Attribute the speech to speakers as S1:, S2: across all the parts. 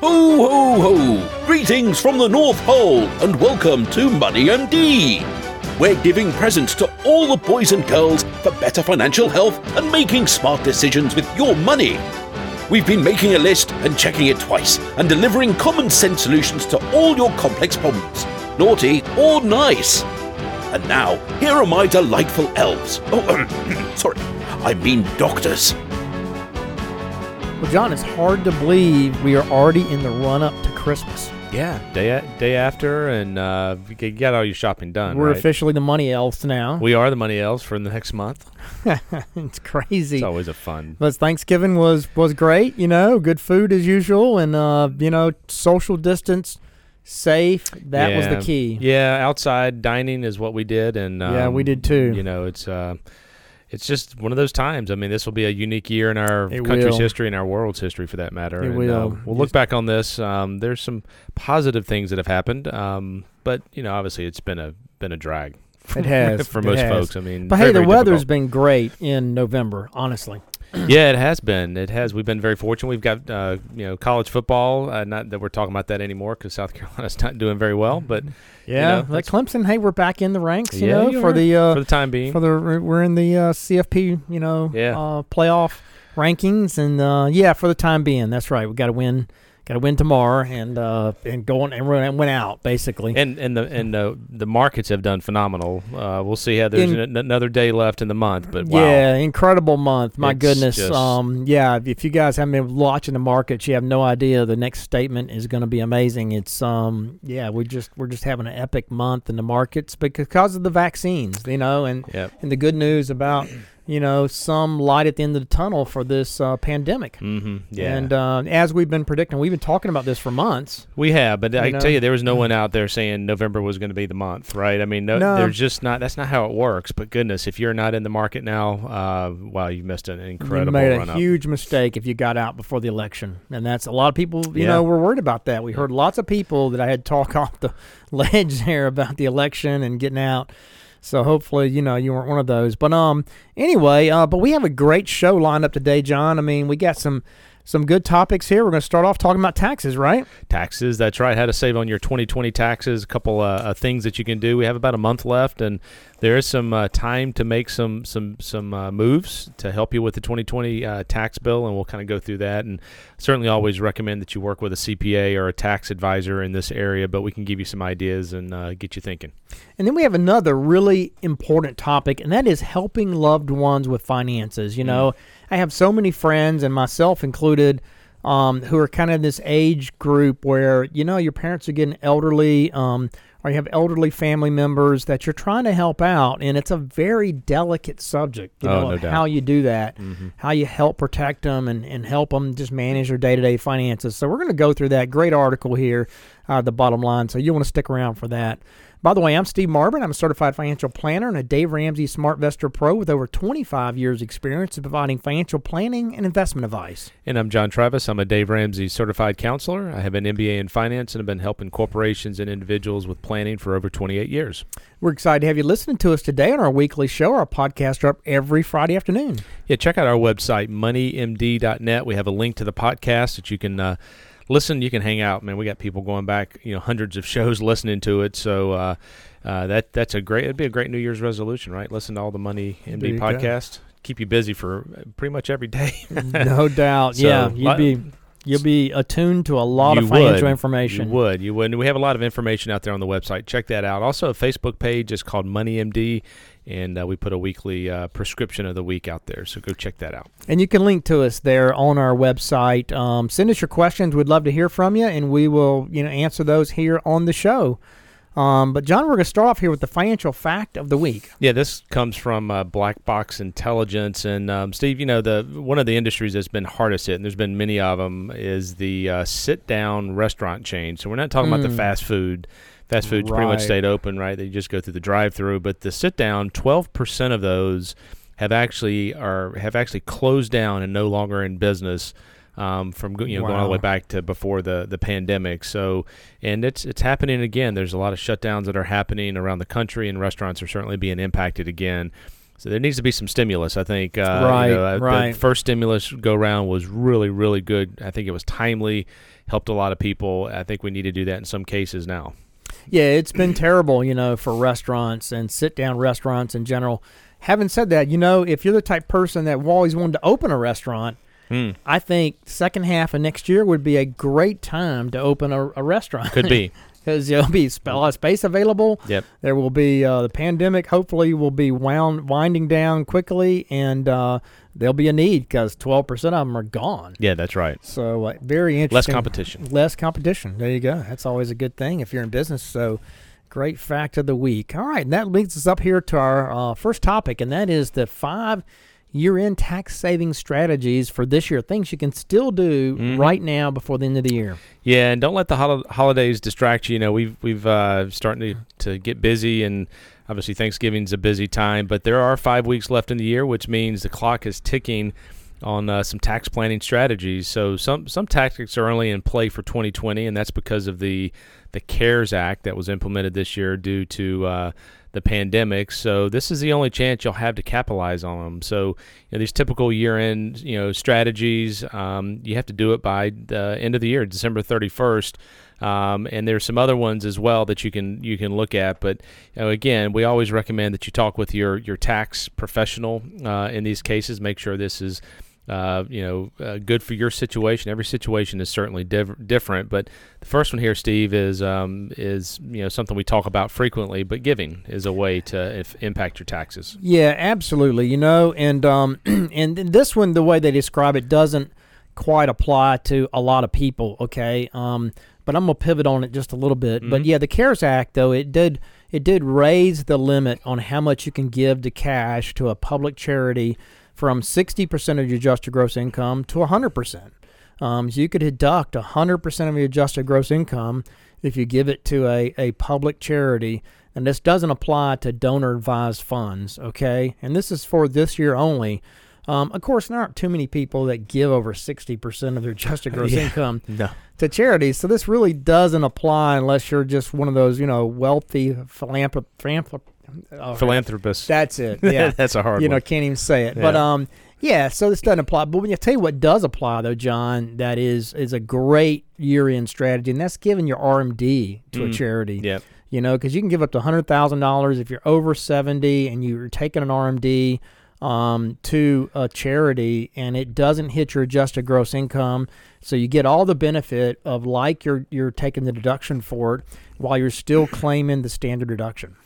S1: Ho, ho, ho! Greetings from the North Pole and welcome to Money MD. We're giving presents to all the boys and girls for better financial health and making smart decisions with your money. We've been making a list and checking it twice and delivering common sense solutions to all your complex problems, naughty or nice. And now, here are my delightful elves. Oh, sorry, I mean doctors.
S2: Well, John, it's hard to believe we are already in the run up to Christmas.
S3: Yeah, day a- day after, and uh, you got all your shopping done.
S2: We're
S3: right?
S2: officially the money elves now.
S3: We are the money elves for the next month.
S2: it's crazy.
S3: It's always a fun.
S2: But Thanksgiving was was great, you know, good food as usual, and uh, you know, social distance, safe. That was the key.
S3: Yeah, outside dining is what we did, and um,
S2: Yeah, we did too.
S3: You know, it's uh, it's just one of those times. I mean, this will be a unique year in our
S2: It
S3: country's
S2: will.
S3: history and our world's history, for that matter.
S2: It
S3: and,
S2: will.
S3: Uh, we'll look back on this. Um, there's some positive things that have happened, um, but you know, obviously, it's been a been a drag.
S2: It has
S3: for most
S2: has.
S3: folks. I mean,
S2: But
S3: very,
S2: hey, the weather's
S3: difficult.
S2: been great in November, honestly.
S3: yeah, it has been. It has. We've been very fortunate. We've got uh, you know college football. Uh, not that we're talking about that anymore because South Carolina's not doing very well, but
S2: Yeah,
S3: know,
S2: like Clemson. Hey, we're back in the ranks, you
S3: Yeah,
S2: know,
S3: you
S2: for
S3: are.
S2: the uh,
S3: for the time being,
S2: for the we're in the uh, CFP, you know,
S3: Yeah.
S2: uh, playoff rankings, and uh, yeah, for the time being, that's right. We got to win, got to win tomorrow, and uh, and go on and run and win out basically.
S3: and and the and the the markets have done phenomenal. Uh, we'll see how there's
S2: In-
S3: an, another day left in the month, but wow.
S2: Yeah, incredible month. My
S3: It's
S2: goodness.
S3: just-
S2: um, yeah, if you guys haven't been watching the markets, you have no idea. The next statement is going to be amazing. It's um, yeah, we just we're just having an epic month in the markets because of the vaccines, you know, and
S3: Yep.
S2: and the good news about you know some light at the end of the tunnel for this uh, pandemic.
S3: Mm-hmm. Yeah.
S2: And uh, as we've been predicting, we've been talking about this for months.
S3: we have, but I
S2: know?
S3: tell you, there was no one out there saying November was going to be the month, right? I mean, no,
S2: No.
S3: there's just not. That's not how it works. But goodness, if you're not in the market now, uh, wow, you missed an incredible
S2: you made a huge mistake if you got out before the election, and that's a lot of people. You
S3: Yeah.
S2: know, were worried about that. We heard lots of people that I had talk off the ledge there about the election and getting out. So hopefully, you know, you weren't one of those. But um, anyway, uh, but we have a great show lined up today, John. I mean, we got some some good topics here. We're going to start off talking about taxes, right?
S3: taxes. That's right. How to save on your 2020 taxes. A couple uh, uh, things that you can do. We have about a month left, and there is some uh, time to make some some some uh, moves to help you with the 2020 uh, tax bill, and we'll kind of go through that. And certainly, always recommend that you work with a CPA or a tax advisor in this area, but we can give you some ideas and uh, get you thinking.
S2: And then we have another really important topic, and that is helping loved ones with finances. You know, I have so many friends, and myself included, um, who are kind of this age group where, you know, your parents are getting elderly, um, or you have elderly family members that you're trying to help out. And it's a very delicate subject, you
S3: Oh,
S2: know,
S3: no doubt.
S2: how you do that, how you help protect them and, and help them just manage their day to day finances. So we're going to go through that great article here, uh, the bottom line. So you want to stick around for that. By the way, I'm Steve Marvin. I'm a certified financial planner and a Dave Ramsey SmartVestor Pro with over 25 years' experience in providing financial planning and investment advice.
S3: And I'm John Travis. I'm a Dave Ramsey certified counselor. I have an MBA in finance and have been helping corporations and individuals with planning for over 28 years.
S2: We're excited to have you listening to us today on our weekly show. Our podcasts are up every Friday afternoon.
S3: Yeah, check out our website, moneymd.net. We have a link to the podcast that you can uh, listen. You can hang out. Man, we got people going back, you know, hundreds of shows listening to it. So uh, uh, that that's a great. It'd be a great New Year's resolution, right? Listen to all the Money
S2: There
S3: MD
S2: go.
S3: podcast. Keep you busy for uh, pretty much every day.
S2: no doubt.
S3: So,
S2: yeah, you'd be you'll be attuned to a lot of financial
S3: would.
S2: information.
S3: You would. You would. And we have a lot of information out there on the website. Check that out. Also, a Facebook page is called Money MD, and uh, we put a weekly uh, prescription of the week out there. So go check that out.
S2: And you can link to us there on our website. Um, send us your questions. We'd love to hear from you, and we will, you know, answer those here on the show. Um, but John, we're going to start off here with the financial fact of the week.
S3: Yeah, this comes from uh, Black Box Intelligence, and um, Steve, you know the one of the industries that's been hardest hit, and there's been many of them, is the uh, sit-down restaurant chain. So we're not talking about the
S2: Mm.
S3: fast food. Fast food's pretty much stayed open, right? They just go through the drive-through, but the sit-down, 12% of those have actually are have actually closed down and no longer in business. Um, from you know going all the way back to before the, the pandemic, so and it's it's happening again. There's a lot of shutdowns that are happening around the country, and restaurants are certainly being impacted again. So there needs to be some stimulus. I think. Uh,
S2: Right,
S3: You know, uh,
S2: right.
S3: The first stimulus go round was really, really good. I think it was timely, helped a lot of people. I think we need to do that in some cases now.
S2: Yeah, it's been terrible, you know, for restaurants and sit down restaurants in general. Having said that, you know, if you're the type person that always wanted to open a restaurant,
S3: Hmm.
S2: I think second half of next year would be a great time to open a, a restaurant.
S3: Could be.
S2: because there'll be a lot of space available.
S3: Yep.
S2: There will be uh, the pandemic. Hopefully, will be wound winding down quickly, and uh, there'll be a need because twelve percent of them are gone.
S3: Yeah, that's right.
S2: So uh, very interesting.
S3: Less competition.
S2: Less competition. There you go. That's always a good thing if you're in business. So. Great fact of the week. All right, and that leads us up here to our uh, first topic, and that is the five year-end tax saving strategies for this year. Things you can still do
S3: Mhm.
S2: right now before the end of the year.
S3: Yeah, and don't let the hol- holidays distract you. You know, we've we've uh, starting to, to get busy, and obviously Thanksgiving's a busy time. But there are five weeks left in the year, which means the clock is ticking on uh, some tax planning strategies. So some some tactics are only in play for 2020, and that's because of the the CARES Act that was implemented this year due to uh, the pandemic. So this is the only chance you'll have to capitalize on them. So you know, these typical year-end you know strategies, um, you have to do it by the end of the year, December 31st. Um, and there's some other ones as well that you can you can look at. But you know, again, we always recommend that you talk with your your tax professional uh, in these cases. Make sure this is uh, you know, uh, good for your situation. Every situation is certainly div- different, but the first one here, Steve, is um, is you know something we talk about frequently. But giving is a way to if, impact your taxes.
S2: Yeah, absolutely. You know, and um, and this one, the way they describe it, doesn't quite apply to a lot of people. Okay, um, but I'm gonna pivot on it just a little bit. But
S3: Mhm.
S2: yeah, the CARES Act, though, it did it did raise the limit on how much you can give to cash to a public charity from 60% of your adjusted gross income to 100%. Um, so you could deduct 100% of your adjusted gross income if you give it to a, a public charity. And this doesn't apply to donor advised funds, okay? And this is for this year only. Um, of course, there aren't too many people that give over 60% of their adjusted gross
S3: Yeah.
S2: income
S3: No.
S2: to charities. So this really doesn't apply unless you're just one of those, you know, wealthy philanthrop- oh,
S3: Philanthropist.
S2: That's it. Yeah
S3: that's a hard
S2: you know, can't even say it. But um, yeah. So this doesn't apply. But when you tell you what does apply, though, John, that is is a great year-end strategy, and that's giving your RMD to a
S3: Mm.
S2: charity.
S3: Yeah.
S2: You know, because you can give up to hundred thousand dollars if you're over seventy and you're taking an RMD um, to a charity, and it doesn't hit your adjusted gross income. So you get all the benefit of like you're you're taking the deduction for it while you're still claiming the standard deduction.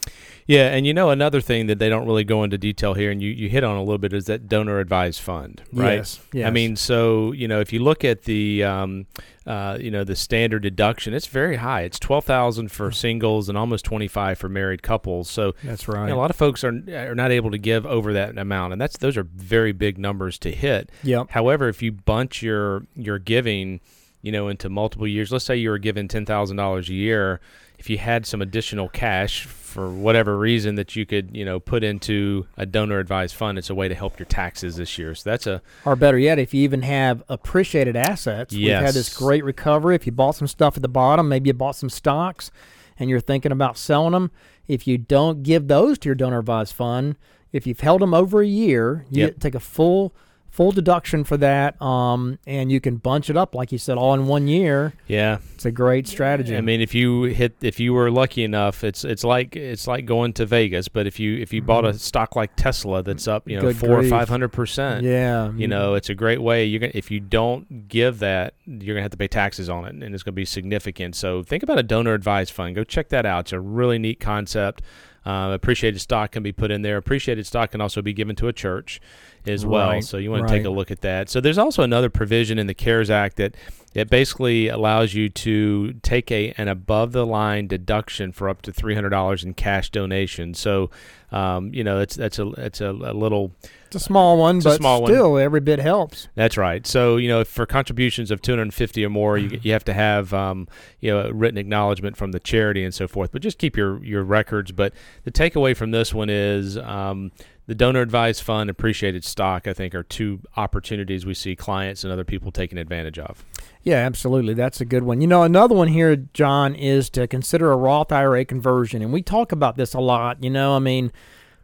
S3: Yeah, and you know another thing that they don't really go into detail here, and you, you hit on a little bit, is that donor advised fund, right?
S2: Yes,
S3: I mean, so you know, if you look at the, um, uh, you know, the standard deduction, it's very high. It's twelve thousand for singles and almost twenty five for married couples. So
S2: That's
S3: you
S2: right.
S3: know, a lot of folks are are not able to give over that amount, and that's those are very big numbers to hit.
S2: Yep.
S3: However, if you bunch your your giving, you know, into multiple years, let's say you were given ten thousand dollars a year, if you had some additional cash for whatever reason that you could, you know, put into a donor advised fund, it's a way to help your taxes this year. So that's a
S2: Or better yet, if you even have appreciated assets, Yes. we've had this great recovery. If you bought some stuff at the bottom, maybe you bought some stocks and you're thinking about selling them, if you don't give those to your donor advised fund, if you've held them over a year, you
S3: Yep.
S2: take a full full deduction for that, um, and you can bunch it up like you said, all in one year.
S3: yeah.
S2: It's a great strategy.
S3: I mean, if you hit, if you were lucky enough, it's it's like it's like going to Vegas. But if you if you bought a stock like Tesla that's up, you know,
S2: Good
S3: four or five hundred percent,
S2: yeah,
S3: you know, it's a great way. You're gonna if you don't give that, you're gonna have to pay taxes on it, and it's gonna be significant. So think about a donor advised fund. Go check that out. It's a really neat concept. Uh, appreciated stock can be put in there. Appreciated stock can also be given to a church as well.
S2: Right,
S3: So you want to take a look at that. So there's also another provision in the CARES Act that it basically allows you to take a an above the line deduction for up to three hundred dollars in cash donation. So um, you know that's that's a it's a, a little
S2: it's a small one,
S3: It's
S2: but
S3: small one.
S2: still, every bit helps.
S3: that's right. So you know, for contributions of 250 or more, you, you have to have um, you know a written acknowledgement from the charity and so forth. But just keep your your records. But the takeaway from this one is um, the donor advised fund, appreciated stock. I think are two opportunities we see clients and other people taking advantage of.
S2: Yeah, absolutely. That's a good one. You know, another one here, John, is to consider a Roth IRA conversion. And we talk about this a lot. You know, I mean,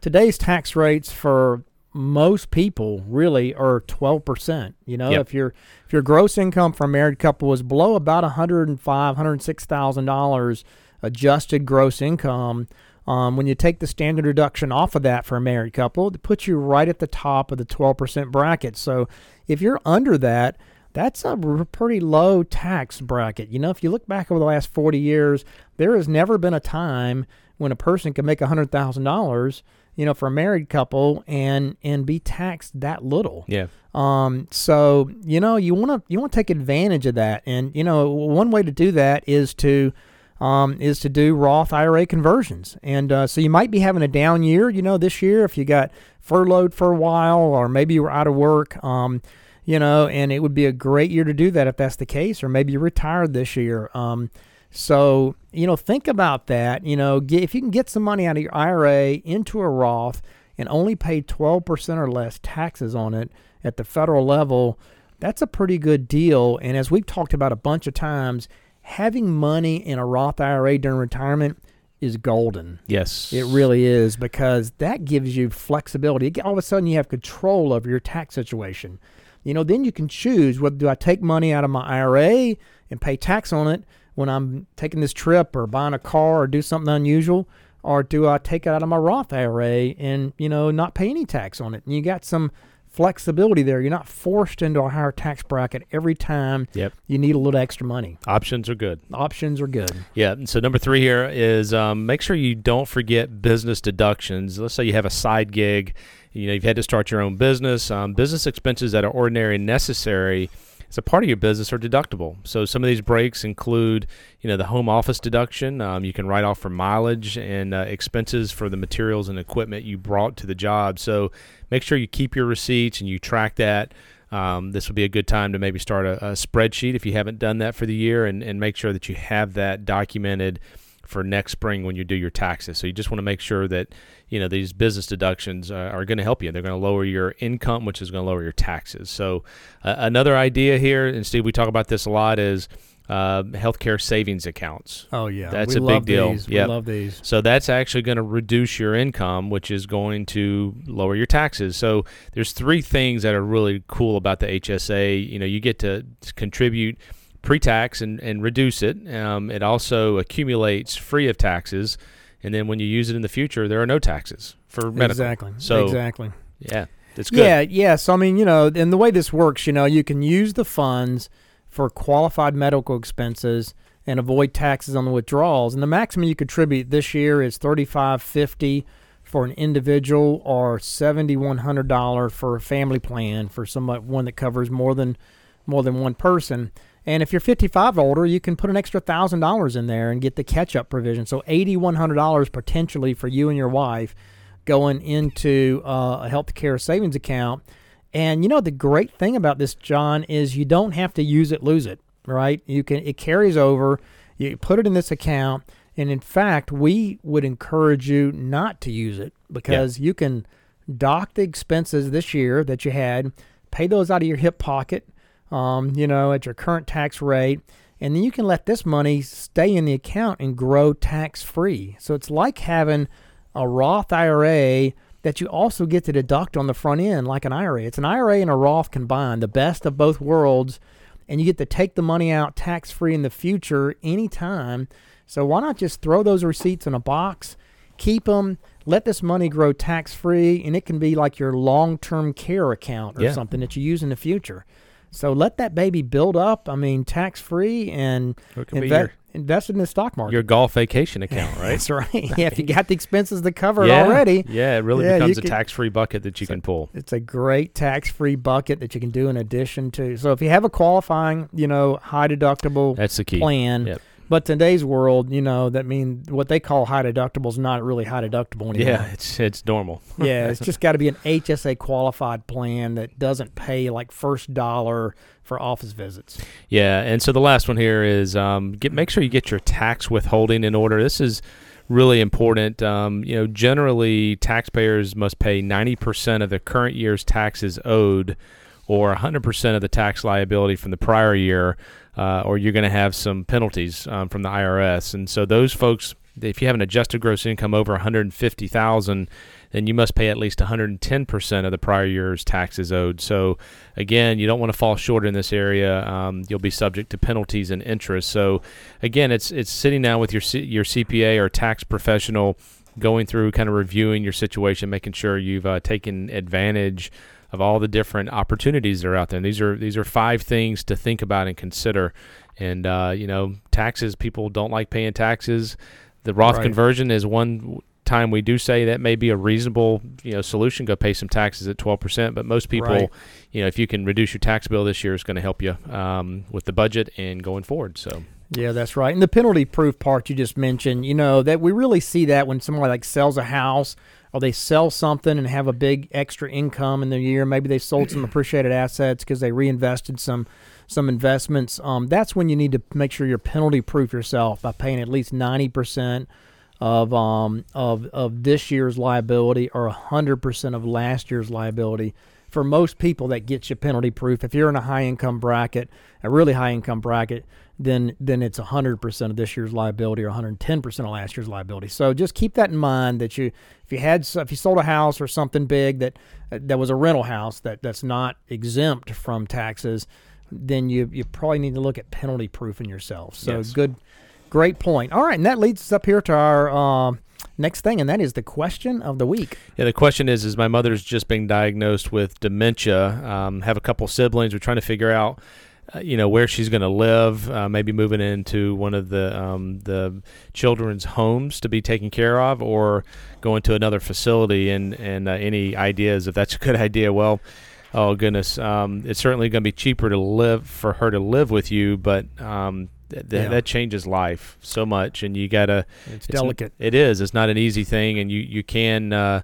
S2: today's tax rates for most people really are 12%. You know,
S3: Yep.
S2: if your if your gross income for a married couple was below about 105, 106,000 dollars adjusted gross income, um, when you take the standard deduction off of that for a married couple, it puts you right at the top of the 12% bracket. So if you're under that, that's a pretty low tax bracket. You know, if you look back over the last 40 years, there has never been a time when a person can make $100,000, you know, for a married couple and and be taxed that little.
S3: Yeah.
S2: Um, so you know, you want to you want to take advantage of that, and you know, one way to do that is to um, is to do Roth IRA conversions. And uh, so you might be having a down year, you know, this year if you got furloughed for a while, or maybe you were out of work. Um, you know, and it would be a great year to do that if that's the case, or maybe you're retired this year. Um, so, you know, think about that. You know, get, if you can get some money out of your IRA into a Roth and only pay 12% or less taxes on it at the federal level, that's a pretty good deal. And as we've talked about a bunch of times, having money in a Roth IRA during retirement is golden.
S3: Yes.
S2: It really is because that gives you flexibility. All of a sudden, you have control over your tax situation. You know, then you can choose whether do I take money out of my IRA and pay tax on it when I'm taking this trip or buying a car or do something unusual, or do I take it out of my Roth IRA and you know not pay any tax on it? And you got some flexibility there. You're not forced into a higher tax bracket every time
S3: Yep.
S2: you need a little extra money.
S3: Options are good.
S2: Options are good.
S3: Yeah. and So number three here is um, make sure you don't forget business deductions. Let's say you have a side gig, you know, you've had to start your own business. Um, business expenses that are ordinary and necessary as a part of your business are deductible. So some of these breaks include, you know, the home office deduction. Um, you can write off for mileage and uh, expenses for the materials and equipment you brought to the job. So make sure you keep your receipts and you track that. Um, this would be a good time to maybe start a, a spreadsheet if you haven't done that for the year and, and make sure that you have that documented for next spring when you do your taxes. So you just want to make sure that you know these business deductions uh, are going to help you. They're going to lower your income, which is going to lower your taxes. So uh, another idea here, and Steve, we talk about this a lot, is uh, healthcare savings accounts.
S2: Oh yeah,
S3: That's
S2: we
S3: a big deal.
S2: We love these.
S3: So that's actually going to reduce your income, which is going to lower your taxes. So there's three things that are really cool about the HSA. You know, you get to contribute pre-tax and, and reduce it. Um, it also accumulates free of taxes, and then when you use it in the future, there are no taxes for medical.
S2: Exactly.
S3: So
S2: exactly.
S3: yeah, it's good.
S2: Yeah, yeah. So I mean, you know, and the way this works, you know, you can use the funds for qualified medical expenses and avoid taxes on the withdrawals. And the maximum you contribute this year is thirty five fifty for an individual or seventy one hundred dollar for a family plan for somebody one that covers more than more than one person. And if you're 55 or older, you can put an extra thousand dollars in there and get the catch-up provision. So $8,100 potentially for you and your wife going into uh, a healthcare savings account. And you know the great thing about this, John, is you don't have to use it, lose it. Right? You can it carries over. You put it in this account, and in fact, we would encourage you not to use it because you can dock the expenses this year that you had, pay those out of your hip pocket, um, you know, at your current tax rate, and then you can let this money stay in the account and grow tax free. So it's like having a Roth IRA that you also get to deduct on the front end like an IRA. It's an IRA and a Roth combined, the best of both worlds, and you get to take the money out tax free in the future anytime. So why not just throw those receipts in a box, keep them, let this money grow tax free, and it can be like your long term care account or
S3: Yeah.
S2: something that you use in the future. So let that baby build up. I mean, tax free and
S3: Or it could be
S2: inve-
S3: your,
S2: invest in the stock market.
S3: your golf vacation account, right?
S2: That's right. Yeah, if you got the expenses to cover
S3: yeah,
S2: already,
S3: Yeah, it really
S2: Yeah,
S3: becomes a tax-free bucket that you can pull.
S2: it's a great tax-free bucket that you can do in addition to. So if you have a qualifying, you know, high deductible
S3: That's the key.
S2: plan,
S3: Yep.
S2: But today's world, you know, that mean what they call high deductible is not really high deductible anymore.
S3: Yeah, it's it's normal.
S2: yeah, it's just got to be an HSA qualified plan that doesn't pay like first dollar for office visits.
S3: Yeah, and so the last one here is um, get make sure you get your tax withholding in order. This is really important. Um, you know, generally taxpayers must pay ninety percent of the current year's taxes owed, or hundred percent of the tax liability from the prior year, uh, or you're going to have some penalties um, from the IRS. And so those folks if you have an adjusted gross income over 150,000, then you must pay at least 110% of the prior year's taxes owed. So, again, you don't want to fall short in this area. Um, you'll be subject to penalties and interest. So, again, it's it's sitting down with your C- your CPA or tax professional, going through kind of reviewing your situation, making sure you've uh, taken advantage of all the different opportunities that are out there. And these are these are five things to think about and consider. And uh, you know, taxes. People don't like paying taxes. The Roth
S2: Right.
S3: conversion is one time we do say that may be a reasonable you know solution. Go pay some taxes at twelve percent. But most people,
S2: Right.
S3: you know, if you can reduce your tax bill this year, it's going to help you um, with the budget and going forward. So
S2: Yeah, that's right. And the penalty proof part you just mentioned, you know, that we really see that when someone like sells a house or they sell something and have a big extra income in the year, maybe they sold some appreciated assets because they reinvested some some investments. Um, that's when you need to make sure you're penalty proof yourself by paying at least ninety percent of um of of this year's liability or hundred percent of last year's liability. For most people, that gets you penalty proof. If you're in a high income bracket, a really high income bracket, then then it's hundred percent of this year's liability or 110 percent of last year's liability. So just keep that in mind that you if you had if you sold a house or something big that that was a rental house that that's not exempt from taxes, then you you probably need to look at penalty proofing yourself. So
S3: Yes.
S2: good, great point. All right, and that leads us up here to our um next thing, and that is the question of the week.
S3: Yeah, the question is: Is my mother's just being diagnosed with dementia? Um, have a couple siblings. We're trying to figure out, uh, you know, where she's going to live. Uh, maybe moving into one of the um, the children's homes to be taken care of, or going to another facility. And and uh, any ideas if that's a good idea? Well. Oh goodness! Um, it's certainly going to be cheaper to live for her to live with you, but um, th- th-
S2: Yeah.
S3: that changes life so much, and you gotta
S2: It's,
S3: it's
S2: delicate.
S3: It is. It's not an easy thing, and you you can uh,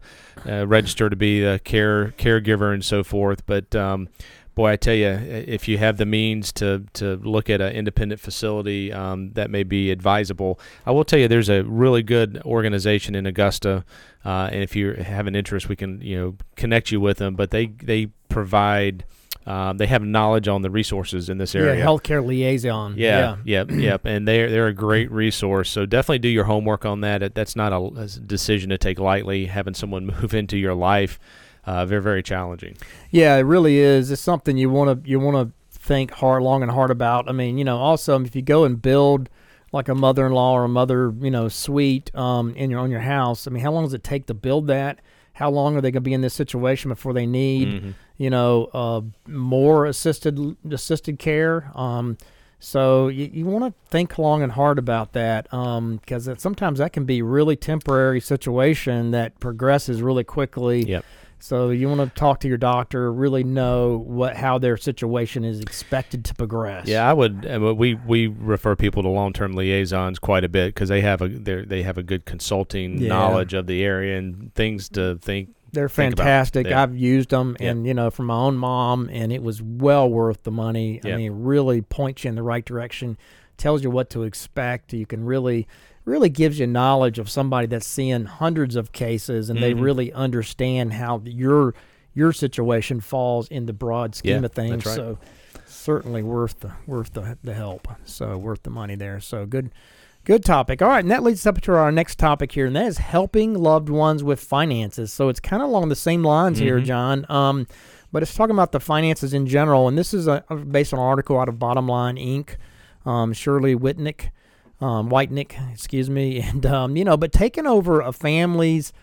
S3: uh, register to be a care caregiver and so forth. But um, boy, I tell you, if you have the means to to look at an independent facility, um, that may be advisable. I will tell you, there's a really good organization in Augusta, uh, and if you have an interest, we can you know connect you with them. But they they provide. Um, they have knowledge on the resources in this area.
S2: Yeah, healthcare liaison.
S3: Yeah, yep, yep. And they're they're a great resource. So definitely do your homework on that. That's not a, a decision to take lightly. Having someone move into your life, uh, very very challenging.
S2: Yeah, it really is. It's something you want to you want to think hard, long and hard about. I mean, you know, also if you go and build like a mother-in-law or a mother, you know, suite um, in your on your house. I mean, how long does it take to build that? How long are they going to be in this situation before they need,
S3: Mhm.
S2: you know, uh, more assisted assisted care? Um, so you, you want to think long and hard about that because sometimes that can be really temporary situation that progresses really quickly.
S3: Yep.
S2: So you want to talk to your doctor, really know what how their situation is expected to progress.
S3: Yeah, I would. uh, We we refer people to long term liaisons quite a bit because they have a they're- have a good consulting
S2: Yeah.
S3: knowledge of the area and things to think.
S2: they're
S3: think
S2: fantastic. I've used them,
S3: Yeah.
S2: and you know, from my own mom, and it was well worth the money.
S3: Yeah.
S2: I mean, it really points you in the right direction, tells you what to expect. You can really, really gives you knowledge of somebody that's seeing hundreds of cases, and they
S3: Mhm.
S2: really understand how your your situation falls in the broad scheme
S3: Yeah,
S2: of things.
S3: right.
S2: So certainly worth the worth the, the help. So worth the money there. So good. Good topic. All right, and that leads us up to our next topic here, and that is helping loved ones with finances. So it's kind of along the same lines here,
S3: Mhm.
S2: John. Um, but it's talking about the finances in general, and this is a, based on an article out of Bottom Line Inc. Um, Shirley Whitnick, um, Whitenick, excuse me, and um, you know, but taking over a family's,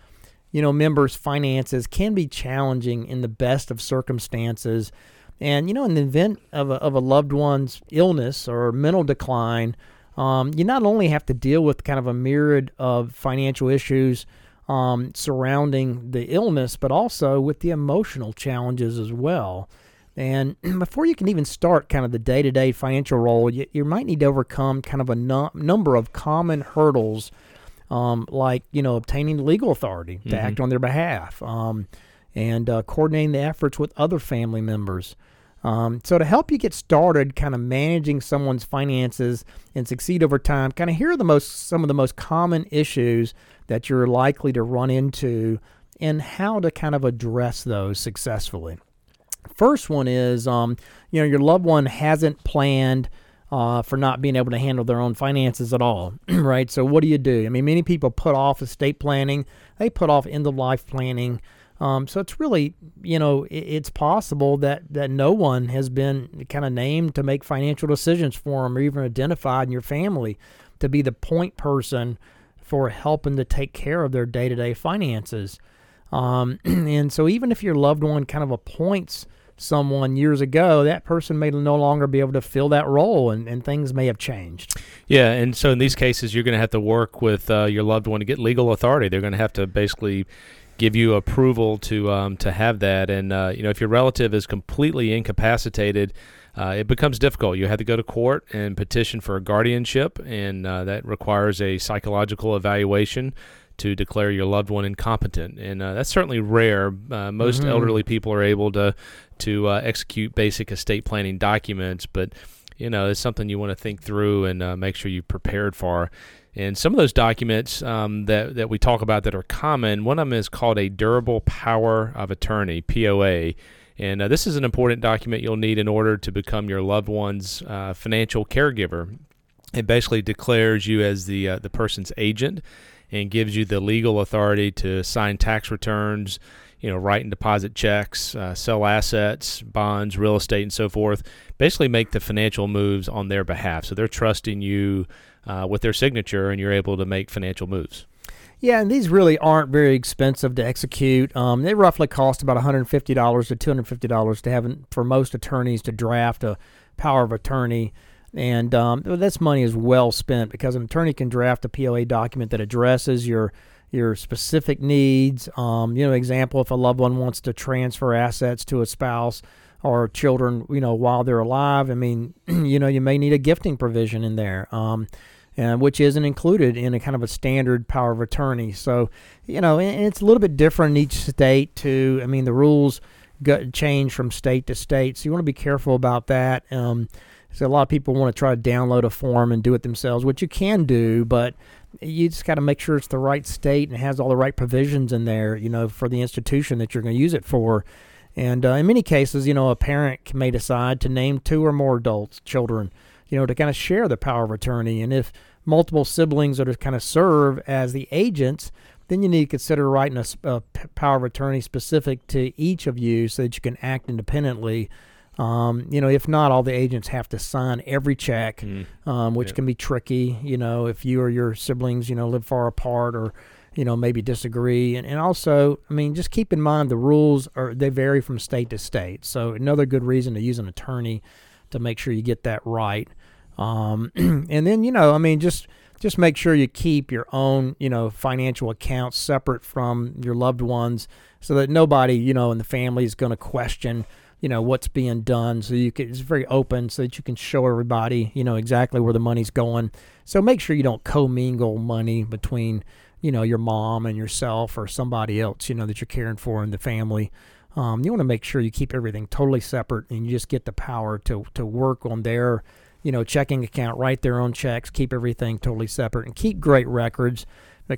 S2: you know, members' finances can be challenging in the best of circumstances. And you know, in the event of a, of a loved one's illness or mental decline, um, you not only have to deal with kind of a myriad of financial issues um, surrounding the illness, but also with the emotional challenges as well. And before you can even start kind of the day to day financial role, you, you might need to overcome kind of a nu- number of common hurdles, um, like, you know, obtaining legal authority to
S3: Mhm.
S2: act on their behalf um, and uh, coordinating the efforts with other family members. Um, so to help you get started, kind of managing someone's finances and succeed over time, kind of here are the most some of the most common issues that you're likely to run into, and how to kind of address those successfully. First one is, um, you know, your loved one hasn't planned uh, for not being able to handle their own finances at all, right? So, what do you do? I mean, many people put off estate planning, they put off end of life planning. Um, so it's really, you know, it, it's possible that, that no one has been kind of named to make financial decisions for them or even identified in your family to be the point person for helping to take care of their day to day finances. Um, and so even if your loved one kind of appoints someone years ago, that person may no longer be able to fill that role and, and things may have changed.
S3: Yeah, and so in these cases, you're going to have to work with uh, your loved one to get legal authority. They're going to have to basically give you approval to um, to have that. And uh, you know, if your relative is completely incapacitated, uh, it becomes difficult. You have to go to court and petition for a guardianship, and uh, that requires a psychological evaluation to declare your loved one incompetent, and uh, that's certainly rare. Uh, most mm-hmm. elderly people are able to to uh, execute basic estate planning documents, but you know it's something you want to think through and uh, make sure you're prepared for. And some of those documents um, that that we talk about that are common, one of them is called a durable power of attorney (POA). And uh, this is an important document you'll need in order to become your loved one's uh, financial caregiver. It basically declares you as the uh, the person's agent and gives you the legal authority to sign tax returns, you know, write and deposit checks, uh, sell assets, bonds, real estate, and so forth. Basically, make the financial moves on their behalf. So they're trusting you uh, with their signature, and you're able to make financial moves.
S2: Yeah, and these really aren't very expensive to execute. Um, they roughly cost about $150 to $250 to have for most attorneys to draft a power of attorney. And um, this money is well spent because an attorney can draft a POA document that addresses your your specific needs. Um, you know, example, if a loved one wants to transfer assets to a spouse or children, you know, while they're alive, I mean, you know, you may need a gifting provision in there, um, which isn't included in a kind of a standard power of attorney. So, you know, it's a little bit different in each state. Too, I mean, the rules change from state to state, so you want to be careful about that. Um, so a lot of people want to try to download a form and do it themselves, which you can do, but you just got to make sure it's the right state and has all the right provisions in there, you know, for the institution that you're going to use it for. And uh, in many cases, you know, a parent may decide to name two or more adults, children, you know, to kind of share the power of attorney. And if multiple siblings are to kind of serve as the agents, then you need to consider writing a, a power of attorney specific to each of you so that you can act independently um, you know, if not, all the agents have to sign every check, mm. um, which can be tricky. You know, if you or your siblings, you know, live far apart or, you know, maybe disagree. And, and also, I mean, just keep in mind the rules are they vary from state to state. So another good reason to use an attorney to make sure you get that right. Um, and then, you know, I mean, just just make sure you keep your own, you know, financial accounts separate from your loved ones, so that nobody, you know, in the family is going to question you know what's being done so you can it's very open so that you can show everybody you know exactly where the money's going. So make sure you don't commingle money between you know your mom and yourself or somebody else you know that you're caring for in the family. Um, you want to make sure you keep everything totally separate and you just get the power to to work on their you know checking account write their own checks keep everything totally separate and keep great records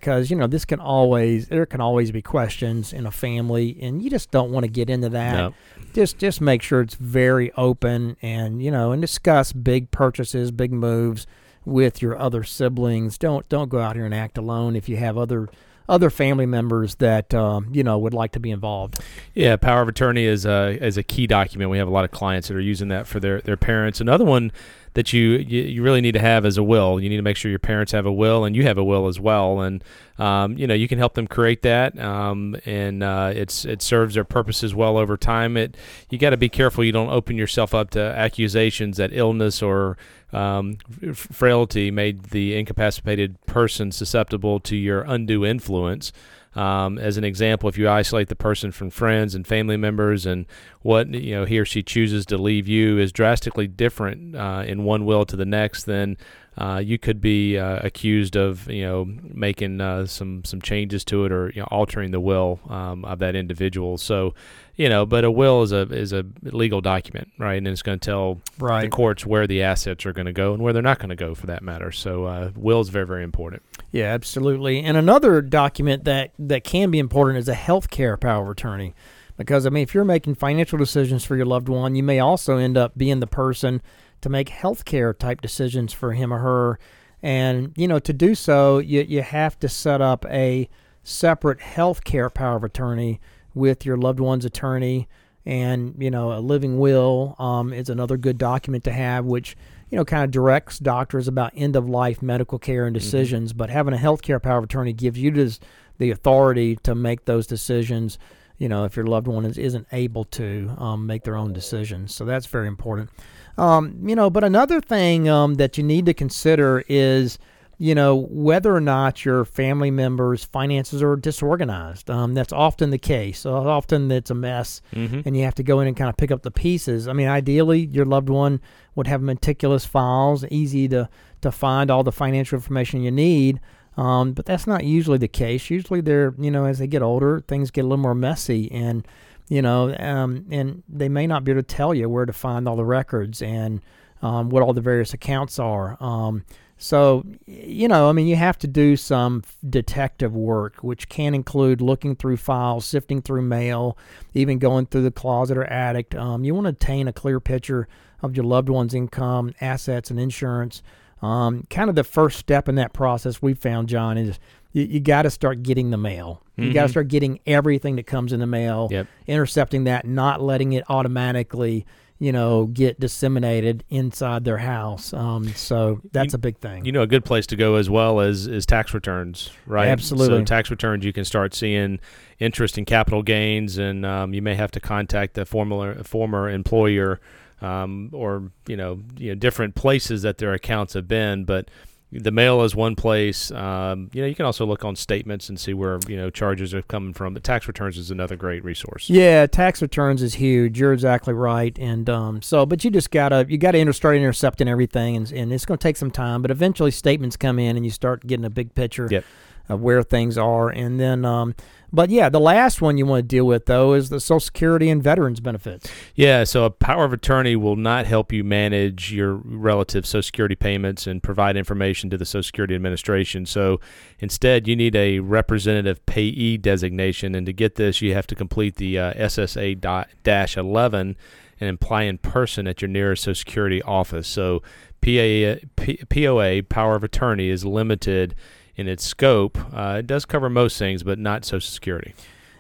S2: because you know this can always there can always be questions in a family and you just don't want to get into that nope. just just make sure it's very open and you know and discuss big purchases big moves with your other siblings don't don't go out here and act alone if you have other other family members that um, you know would like to be involved.
S3: Yeah, power of attorney is a is a key document. We have a lot of clients that are using that for their their parents. Another one that you, you, you really need to have as a will. You need to make sure your parents have a will and you have a will as well. And um, you know you can help them create that, um, and uh, it's it serves their purposes well over time. It you got to be careful you don't open yourself up to accusations that illness or um, frailty made the incapacitated person susceptible to your undue influence. Um, as an example, if you isolate the person from friends and family members, and what you know he or she chooses to leave you is drastically different uh, in one will to the next, then uh, you could be uh, accused of you know making uh, some some changes to it or you know, altering the will um, of that individual. So you know, but a will is a is a legal document, right? And it's going to tell right. the courts where the assets are going to go and where they're not going to go, for that matter. So, uh, will is very very important.
S2: Yeah, absolutely. And another document that that can be important is a health care power of attorney, because I mean, if you're making financial decisions for your loved one, you may also end up being the person to make healthcare type decisions for him or her. And, you know, to do so, you, you have to set up a separate healthcare power of attorney with your loved one's attorney. And, you know, a living will um, is another good document to have, which, you know, kind of directs doctors about end of life medical care and decisions. Mm-hmm. But having a healthcare power of attorney gives you this, the authority to make those decisions you know, if your loved one is, isn't able to um, make their own decisions. So that's very important. Um, you know, but another thing um, that you need to consider is, you know, whether or not your family members' finances are disorganized. Um, that's often the case. So often it's a mess, mm-hmm. and you have to go in and kind of pick up the pieces. I mean, ideally, your loved one would have meticulous files, easy to to find all the financial information you need. Um, but that's not usually the case. Usually, they're you know as they get older, things get a little more messy, and you know, um, and they may not be able to tell you where to find all the records and um, what all the various accounts are. Um, so, you know, I mean, you have to do some detective work, which can include looking through files, sifting through mail, even going through the closet or attic. Um, you want to obtain a clear picture of your loved one's income, assets, and insurance. Um, kind of the first step in that process we found, John, is you, you got to start getting the mail. You mm-hmm. got to start getting everything that comes in the mail,
S3: yep.
S2: intercepting that, not letting it automatically, you know, get disseminated inside their house. Um, so that's
S3: you,
S2: a big thing.
S3: You know, a good place to go as well as is tax returns, right?
S2: Absolutely.
S3: So tax returns, you can start seeing interest in capital gains, and um, you may have to contact the former former employer um, or you know, you know different places that their accounts have been, but the mail is one place. Um, you know, you can also look on statements and see where you know charges are coming from. But tax returns is another great resource.
S2: Yeah, tax returns is huge. You're exactly right. And um, so, but you just gotta you gotta start intercepting everything, and, and it's gonna take some time. But eventually, statements come in, and you start getting a big picture.
S3: Yep
S2: of where things are. And then, um, but yeah, the last one you want to deal with though is the Social Security and veterans benefits.
S3: Yeah, so a power of attorney will not help you manage your relative Social Security payments and provide information to the Social Security Administration. So instead, you need a representative payee designation, and to get this, you have to complete the uh, SSA 11 and apply in person at your nearest Social Security office. So P, POA, power of attorney, is limited in its scope. Uh, it does cover most things, but not Social Security.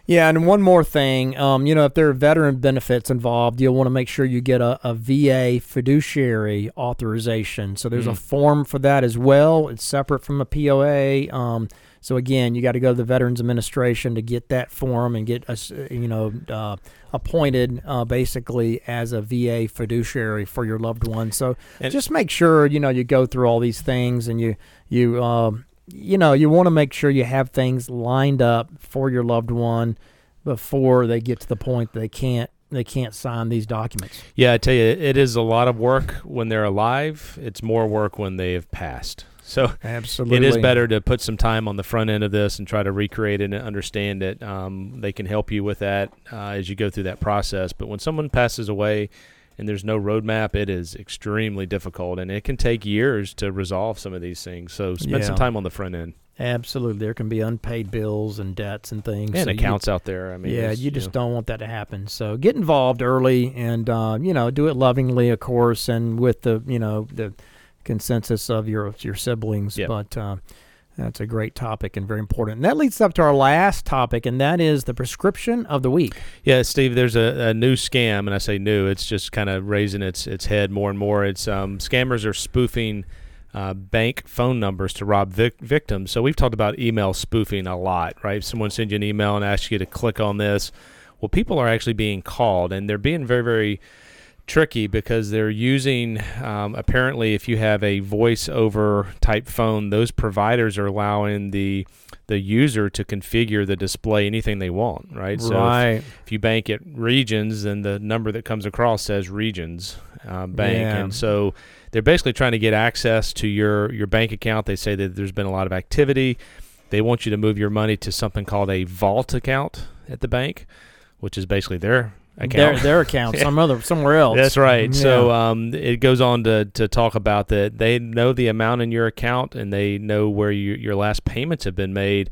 S2: Yeah, and one more thing, um, you know, if there are veteran benefits involved, you'll want to make sure you get a, a VA fiduciary authorization. So there's mm. a form for that as well. It's separate from a POA. Um, so again, you got to go to the Veterans Administration to get that form and get us, you know, uh, appointed uh, basically as a VA fiduciary for your loved one. So and just make sure you know you go through all these things and you you. Um, you know, you want to make sure you have things lined up for your loved one before they get to the point they can't they can't sign these documents.
S3: Yeah, I tell you, it is a lot of work when they're alive. It's more work when they have passed. So
S2: absolutely,
S3: it is better to put some time on the front end of this and try to recreate it and understand it. Um, they can help you with that uh, as you go through that process. But when someone passes away, and there's no roadmap, it is extremely difficult, and it can take years to resolve some of these things. So spend yeah. some time on the front end.
S2: Absolutely, there can be unpaid bills and debts and things,
S3: and so accounts you, out there. I mean,
S2: yeah, you just you know. don't want that to happen. So get involved early, and uh, you know, do it lovingly, of course, and with the you know the consensus of your your siblings.
S3: Yep.
S2: But uh, that's a great topic and very important. And that leads up to our last topic, and that is the prescription of the week.
S3: Yeah, Steve, there's a, a new scam, and I say new, it's just kind of raising its its head more and more. It's um, scammers are spoofing uh, bank phone numbers to rob vic- victims. So we've talked about email spoofing a lot, right? Someone sends you an email and asks you to click on this. Well, people are actually being called, and they're being very, very tricky because they're using um, apparently if you have a voice over type phone those providers are allowing the the user to configure the display anything they want right, right.
S2: so
S3: if, if, you bank at regions then the number that comes across says regions uh, bank
S2: yeah.
S3: and so they're basically trying to get access to your your bank account they say that there's been a lot of activity they want you to move your money to something called a vault account at the bank which is basically their account.
S2: Their, their account, some other somewhere else.
S3: That's right. Yeah. So um, it goes on to, to talk about that they know the amount in your account and they know where you, your last payments have been made.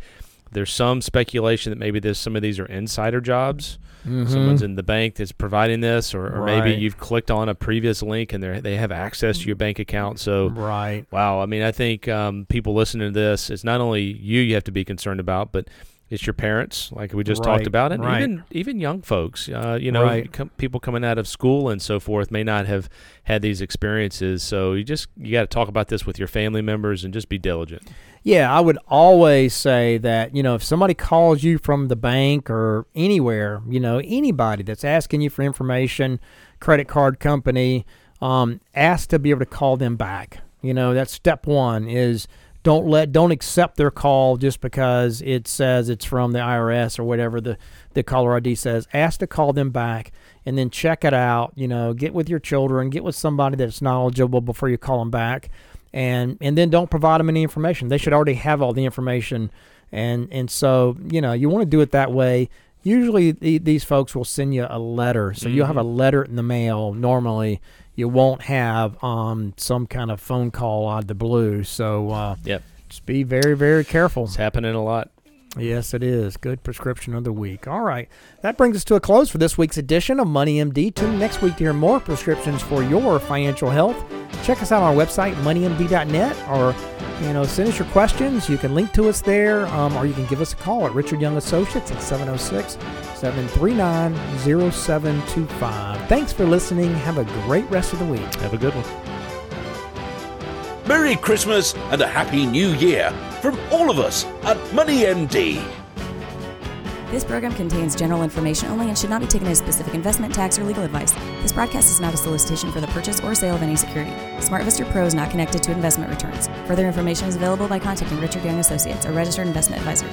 S3: there's some speculation that maybe this, some of these are insider jobs.
S2: Mhm.
S3: Someone's in the bank that's providing this, or, or maybe you've clicked on a previous link and they they have access to your bank account. So
S2: right.
S3: Wow. I mean, I think um, people listening to this, it's not only you you have to be concerned about, but it's your parents, like we just
S2: Right,
S3: talked about, and
S2: right.
S3: even even young folks. Uh, you know,
S2: Right.
S3: com- people coming out of school and so forth may not have had these experiences. So you just you got to talk about this with your family members and just be diligent.
S2: Yeah, I would always say that, you know, if somebody calls you from the bank or anywhere, you know, anybody that's asking you for information, credit card company, um, ask to be able to call them back. You know, that's step one is don't let don't accept their call just because it says it's from the IRS or whatever the, the caller ID says. Ask to call them back and then check it out. You know, get with your children, get with somebody that's knowledgeable before you call them back and and then don't provide them any information. They should already have all the information, and and so you know you want to do it that way. Usually the, these folks will send you a letter, so you'll have mm-hmm. a letter in the mail. Normally, you won't have um, some kind of phone call out of the blue. So uh,
S3: Yep.
S2: just be very very careful.
S3: It's happening a lot.
S2: Yes, it is. Good prescription of the week. All right. That brings us to a close for this week's edition of Money MD. Tune next week to hear more prescriptions for your financial health. Check us out on our website, moneymd.net, or you know, send us your questions. You can link to us there, um, or you can give us a call at Richard Young Associates at 706 739 0725. Thanks for listening. Have a great rest of the week.
S3: Have a good one.
S1: Merry Christmas and a Happy New Year from all of us at MoneyMD.
S4: This program contains general information only and should not be taken as specific investment, tax, or legal advice. This broadcast is not a solicitation for the purchase or sale of any security. SmartVestor Pro is not connected to investment returns. Further information is available by contacting Richard Young Associates, a registered investment advisor.